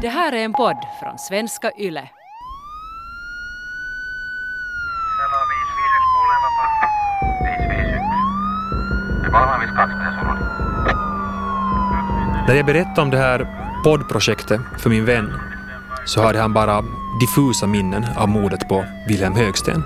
Det här är en podd från svenska YLE. När jag berättade om det här poddprojektet för min vän så hade han bara diffusa minnen av mordet på Wilhelm Högsten.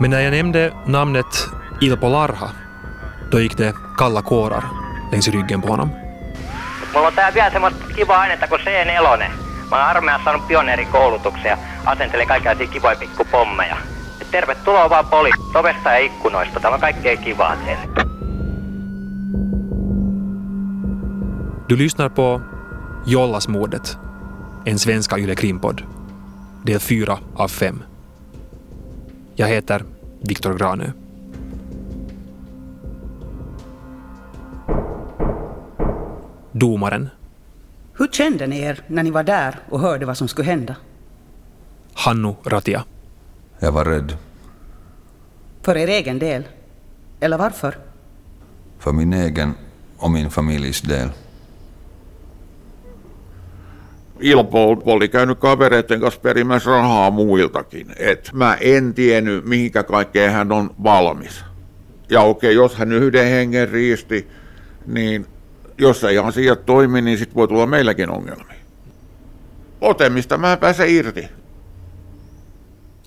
Men när jag nämnde namnet Ilpo Larha, då gick det kalla kårar längs ryggen på honom. Mulla on tää vielä semmoista kivaa ainetta kuin C4. Mä oon armeijassa saanut pioneerikoulutuksen ja asentelen kaikenlaisia kivoja pikkupommeja. Et tervetuloa vaan poliisi, ovesta ja ikkunoista. Täällä on kaikkea kivaa teille. Du lyssnar på Jollasmordet, en svenska Yle Krimpodd. Del 4 av 5. Jag heter Viktor Granö. Domaren, Hur kände ni er när ni var där och hörde vad som skulle hända? Hannu Ratia. Jag var rädd. För er egen del? Eller varför? För min egen och min familjs del. Ilpo oli käynyt kavereiden kanssa perimässä rahaa muiltakin. Et mä en tiennyt, mihinkä kaikkeen hän on valmis. Ja okei, jos hän yhden hengen riisti, niin jos ei asiat toimi, niin sitten voi tulla meilläkin ongelmia. Otemista mä en pääse irti.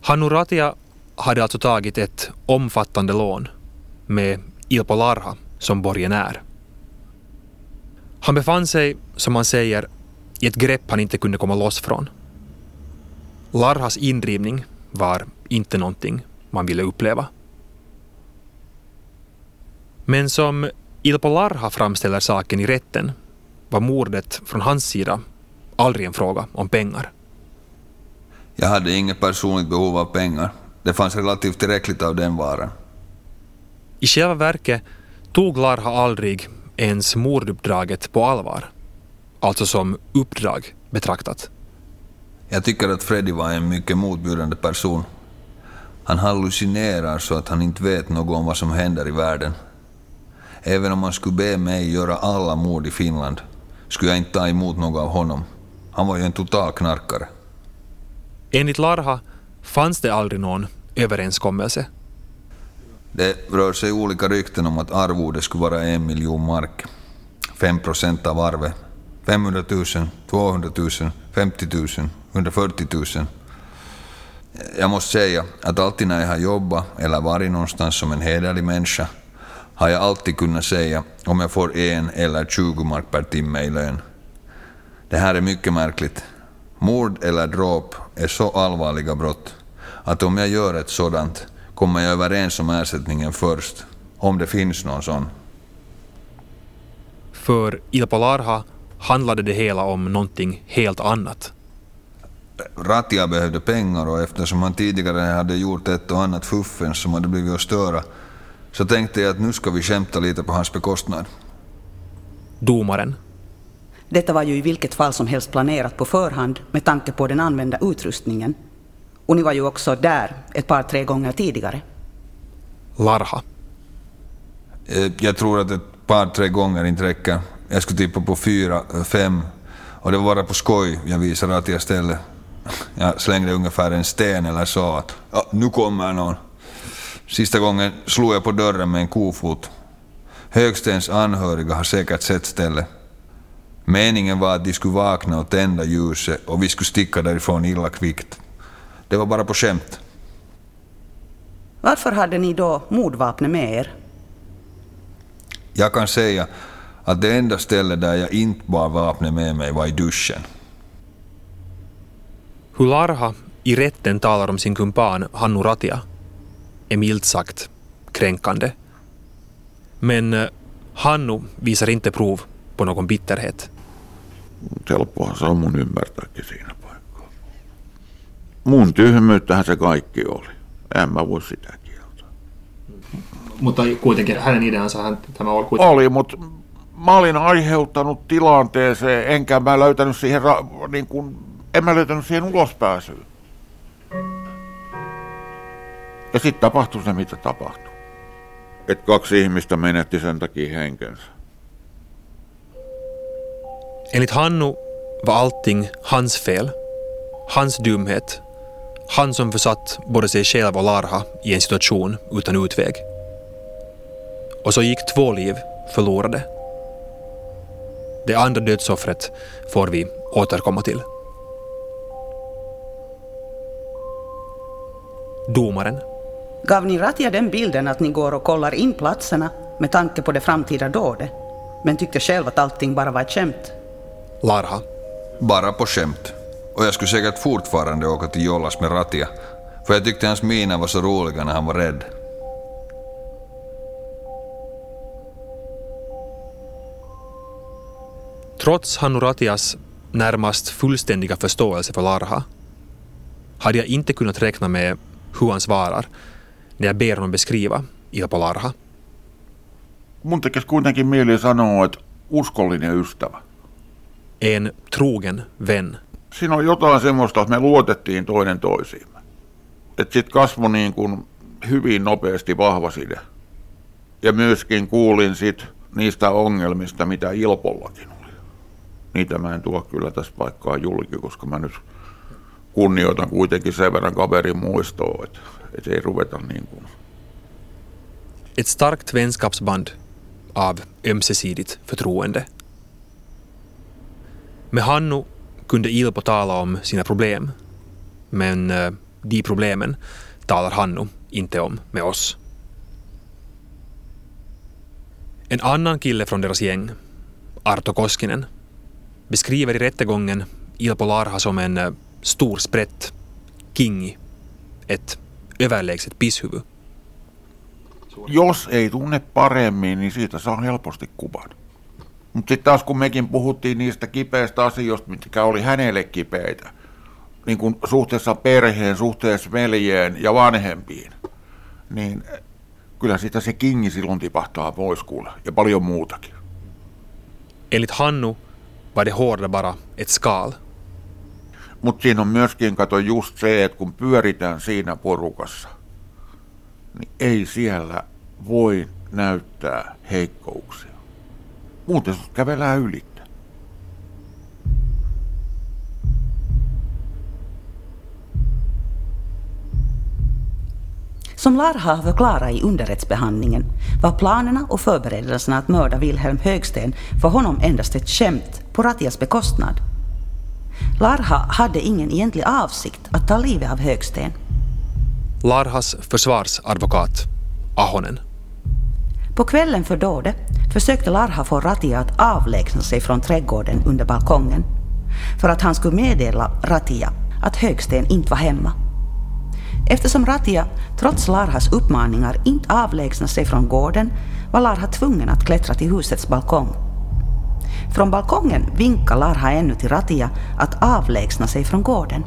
Hannu Ratia hade alltså tagit ett omfattande lån med Ilpo Larha som borgenär. Han befann sig, som man säger, i ett grepp han inte kunde komma loss från. Larhas indrivning var inte någonting man ville uppleva. Men som Ilpo Larha framställer saken i rätten var mordet från hans sida aldrig en fråga om pengar. Jag hade inget personligt behov av pengar. Det fanns relativt tillräckligt av den varan. I själva verket tog Larha aldrig ens morduppdraget på allvar. Alltså som uppdrag betraktat. Jag tycker att Freddy var en mycket motbjudande person. Han hallucinerar så att han inte vet något om vad som händer i världen. Även om han skulle be mig göra alla mord i Finland skulle jag inte ta emot något av honom. Han var ju en total knarkare. Enligt Larha fanns det aldrig någon överenskommelse. Det rör sig olika rykten om att arvodet skulle vara en miljon mark. Fem procent av arvet. 500 000, 200 000, 50 000, 140 000. Jag måste säga att alltid när jag har jobbat eller varit någonstans som en hederlig människa har jag alltid kunnat säga om jag får en eller 20 mark per timme i lön. Det här är mycket märkligt. Mord eller dråp är så allvarliga brott att om jag gör ett sådant kommer jag överens om ersättningen först, om det finns någon sån. För Ilpo Larha handlade det hela om någonting helt annat. Ratia behövde pengar och eftersom han tidigare hade gjort ett och annat fuffens som hade blivit att störa så tänkte jag att nu ska vi skämta lite på hans bekostnad. Domaren, Detta var ju i vilket fall som helst planerat på förhand med tanke på den använda utrustningen. Och ni var ju också där ett par, tre gånger tidigare. Larha. Eh, Jag tror att ett par, tre gånger inte räcker. Jag skulle tippa på fyra, eh, fem. Och det var bara på skoj jag visade Ratia stället. Jag slängde ungefär en sten eller så att ja, nu kommer någon. Sista gången slog jag på dörren med en kofot. Högstens anhöriga har säkert sett stället. Meningen var att de skulle vakna och tända ljuset och vi skulle sticka därifrån illa kvickt. Det var bara på skämt. Varför hade ni då mordvapnet med er? Jag kan säga att det enda stället där jag inte bar vapnet med mig var i duschen. Hur Larha i rätten talar om sin kumpan Hannu Ratia är milt sagt kränkande. Men eh, Hannu visar inte prov på någon bitterhet. Helppohan se on mun ymmärtääkin siinä paikkaa. Mun tyhmyyttähän se kaikki oli. En mä voi sitä kieltää. Mutta kuitenkin hänen ideansa hän, tämä oli kuitenkin... Oli, mutta mä olin aiheuttanut tilanteeseen, enkä mä löytänyt siihen, ra- niin kun, en mä löytänyt siihen ulospääsyä. Ja sitten tapahtui se, mitä tapahtui. Et kaksi ihmistä menetti sen takia henkensä. Enligt Hannu var allting hans fel, hans dumhet, han som försatt både sig själv och Larha i en situation utan utväg. Och så gick två liv förlorade. Det andra dödsoffret får vi återkomma till. Domaren. Gav ni Ratia den bilden att ni går och kollar in platserna med tanke på det framtida dådet, men tyckte själv att allting bara var ett skämt? Larha. Bara på skämt. Och jag skulle säkert fortfarande åka till Jollas med Ratia, för jag tyckte hans miner var så roliga när han var rädd. Trots Hannu Ratias närmast fullständiga förståelse för Larha hade jag inte kunnat räkna med hur han svarar när jag ber honom beskriva Ilpo Larha. Mun tekisi kuitenkin mieli sanoa, että uskollinen ystävä. En trogen vän. Siinä on jotain semmoista, että me luotettiin toinen toisiimme. Että sit kasvoi niin kuin hyvin nopeasti vahva side. Ja myöskin kuulin sit niistä ongelmista, mitä Ilpollakin oli. Niitä mä en tuo kyllä tässä paikkaa julki, koska mä nyt kunnioitan kuitenkin sen verran kaverin muistoa, että, että ei ruveta niin kuin Ett starkt vänskapsband av ömsesidigt förtroende. Med Hannu kunde Ilpo tala om sina problem, men eh, de problemen talar Hannu inte om med oss. En annan kille från deras gäng, Arto Koskinen, beskriver i rättegången Ilpo Larha som en eh, stor sprätt, kingi, ett överlägset pisshuvud. jos ei tunne paremmin, niin siitä saa helposti kuvan. Mutta sitten taas kun mekin puhuttiin niistä kipeistä asioista, mitkä oli hänelle kipeitä, niin kuin suhteessa perheen, suhteessa veljeen ja vanhempiin, niin kyllä sitä se kingi silloin tipahtaa pois kuule, ja paljon muutakin. Enligt Hannu var det hårda bara ett skal. Mutta siinä on myöskin, kato just se, että kun pyöritään siinä porukassa, niin ei siellä voi näyttää heikkouksia. Muuten sut kävelään ylittä. Som Larha förklarade i underrättsbehandlingen var planerna och förberedelserna att mörda Wilhelm Högsten för honom endast ett skämt på Ratias bekostnad. Larha hade ingen egentlig avsikt att ta livet av Högsten. Larhas försvarsadvokat, Ahonen. På kvällen för dådet försökte Larha få Ratia att avlägsna sig från trädgården under balkongen för att han skulle meddela Ratia att Högsten inte var hemma. Eftersom Ratia, trots Larhas uppmaningar, inte avlägsnade sig från gården var Larha tvungen att klättra till husets balkong. Från balkongen vinkade Larha ännu till Ratia att avlägsna sig från gården.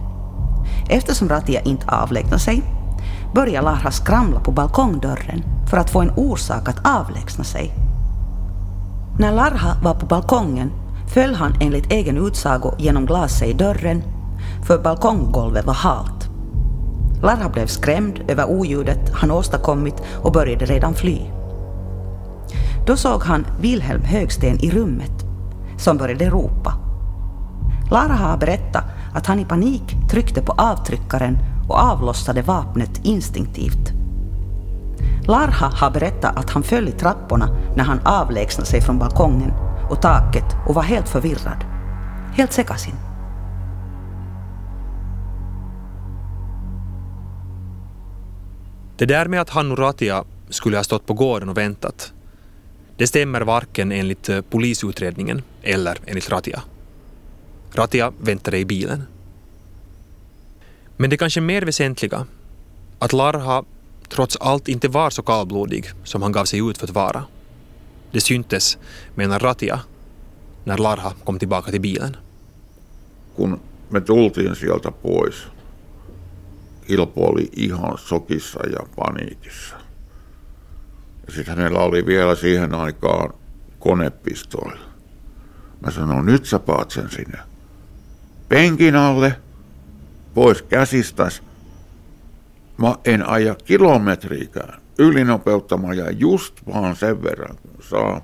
Eftersom Ratia inte avlägsnade sig började Larha skramla på balkongdörren för att få en orsak att avlägsna sig. När Larha var på balkongen föll han enligt egen utsago genom glaset i dörren, för balkonggolvet var halt. Larha blev skrämd över oljudet han åstadkommit och började redan fly. Då såg han Wilhelm Högsten i rummet, som började ropa. Larha har berättat att han i panik tryckte på avtryckaren och avlossade vapnet instinktivt. Larha har berättat att han föll i trapporna när han avlägsnade sig från balkongen och taket och var helt förvirrad. Helt sekasin. Det där med att Hannu Ratia skulle ha stått på gården och väntat, det stämmer varken enligt eh, polisutredningen eller enligt Ratia. Ratia väntade i bilen. Men det kanske mer väsentliga, att Larha trots allt inte var så kallblodig som han gav sig ut för att vara. Det syntes, menar Ratia, när Larha kom tillbaka till bilen. Kun me tultiin sieltä pois, Ilpo oli ihan sokissa ja paniikissa. Sitten hänellä oli vielä siihen aikaan konepistooli. Mä sanoin, nyt sä paat sen sinne. Penkin alle, pois käsistäs. Mä en aja kilometriikään ylinopeuttamaan ja just vaan sen verran kun saa.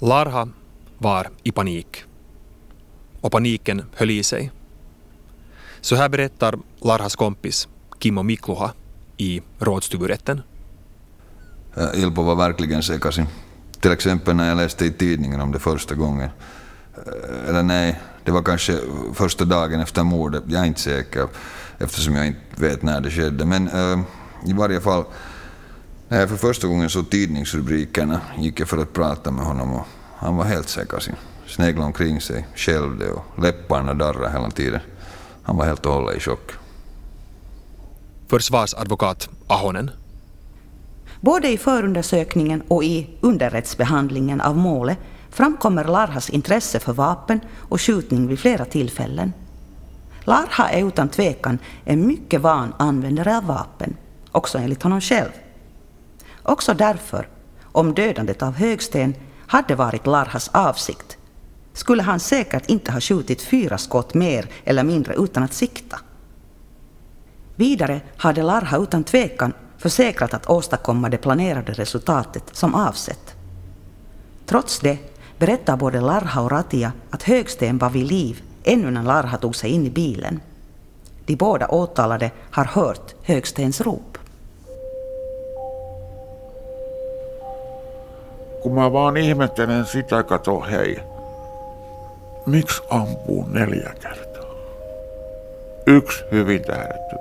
Larha var i panik. och paniken höll i sig. Så här berättar Larhas kompis Kimmo Mikluha i rådstuvurätten. Eh, Ilpo var verkligen sekaisin. Till exempel när jag läste i tidningen om det första gången. Eh, eller nej, det var kanske första dagen efter mordet. Jag är inte säker eftersom jag inte vet när det skedde. Men äh, i varje fall, när jag för första gången såg tidningsrubrikerna gick jag för att prata med honom och han var helt sekaisin. Sneglade omkring sig, skällde och läpparna darrade hela tiden. Han var helt och hållet i chock. Försvarsadvokat Ahonen. Både i förundersökningen och i underrättsbehandlingen av målet framkommer Larhas intresse för vapen och skjutning vid flera tillfällen. Larha är utan tvekan en mycket van användare av vapen, också enligt honom själv. Också därför, om dödandet av Högsten hade varit Larhas avsikt, skulle han säkert inte ha skjutit fyra skott mer eller mindre utan att sikta. Vidare hade Larha utan tvekan försäkrat att åstadkomma det planerade resultatet som avsett. Trots det berättar både Larha och Ratia att Högsten var vid liv ännu när Larha tog sig in i bilen. De båda åtalade har hört Högstens rop. Kun mä vaan ihmettelen sitä, kato hei. Miksi ampuu neljä kertaa? Yksi hyvin tähdetty.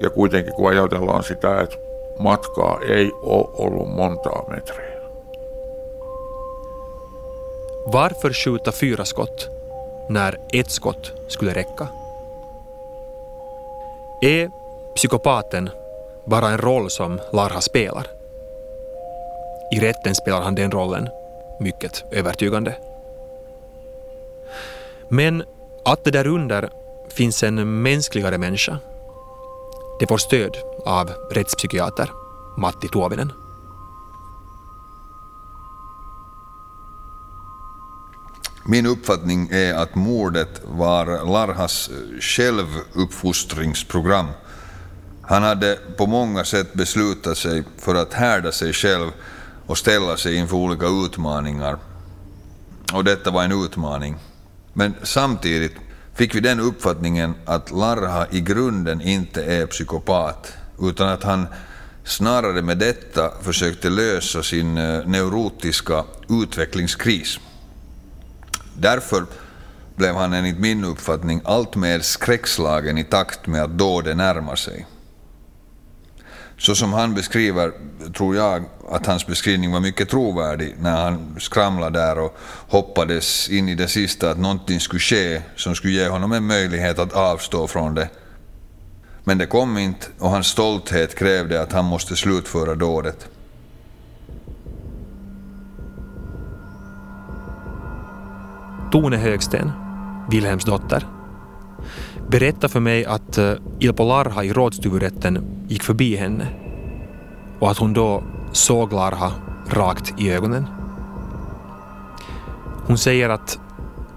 Ja kuitenkin kun ajatellaan sitä, että matkaa ei ole ollut montaa metriä. Varför skjuta fyra skott när ett skott skulle räcka? Är psykopaten bara en roll som Larha spelar? I rätten spelar han den rollen mycket övertygande. Men att det därunder finns en mänskligare människa, det får stöd av rättspsykiater Matti Tuovinen. Min uppfattning är att mordet var Larhas självuppfostringsprogram. Han hade på många sätt beslutat sig för att härda sig själv och ställa sig inför olika utmaningar. Och detta var en utmaning. Men samtidigt fick vi den uppfattningen att Larha i grunden inte är psykopat, utan att han snarare med detta försökte lösa sin eh, neurotiska utvecklingskris. Därför blev han enligt min uppfattning alltmer skräckslagen i takt med att dådet närmar sig. Så som han beskriver tror jag att hans beskrivning var mycket trovärdig när han skramlade där och hoppades in i det sista att någonting skulle ske som skulle ge honom en möjlighet att avstå från det. Men det kom inte och hans stolthet krävde att han måste slutföra dådet. Tone Högsten, Wilhelms dotter, berättade för mig att Il Ilpo Larha i rådstuvurätten gick förbi henne och att hon då såg Larha rakt i ögonen. Hon säger att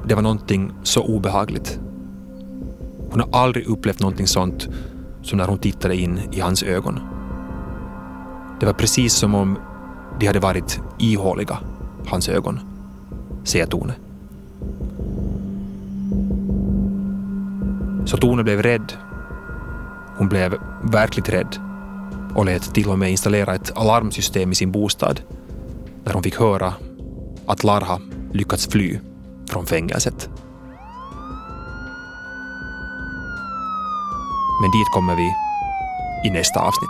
det var någonting så obehagligt. Hon har aldrig upplevt någonting sånt som när hon tittade in i hans ögon. Det var precis som om de hade varit ihåliga, hans ögon, säger Tone. Så Tone blev rädd. Hon blev verkligt rädd och lät till och med installera ett alarmsystem i sin bostad när hon fick höra att Larha lyckats fly från fängelset. Men dit kommer vi i nästa avsnitt.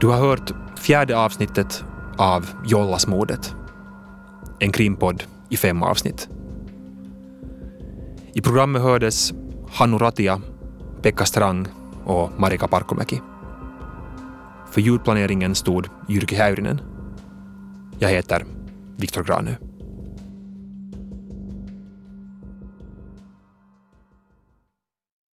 Du har hört fjärde avsnittet av Jollasmordet en krimpodd i fem avsnitt. I programmet hördes Hannu Ratia, Pekka Strang och Marika Parkomäki. För ljudplaneringen stod Jyrki Häyrinen. Jag heter Viktor Granö.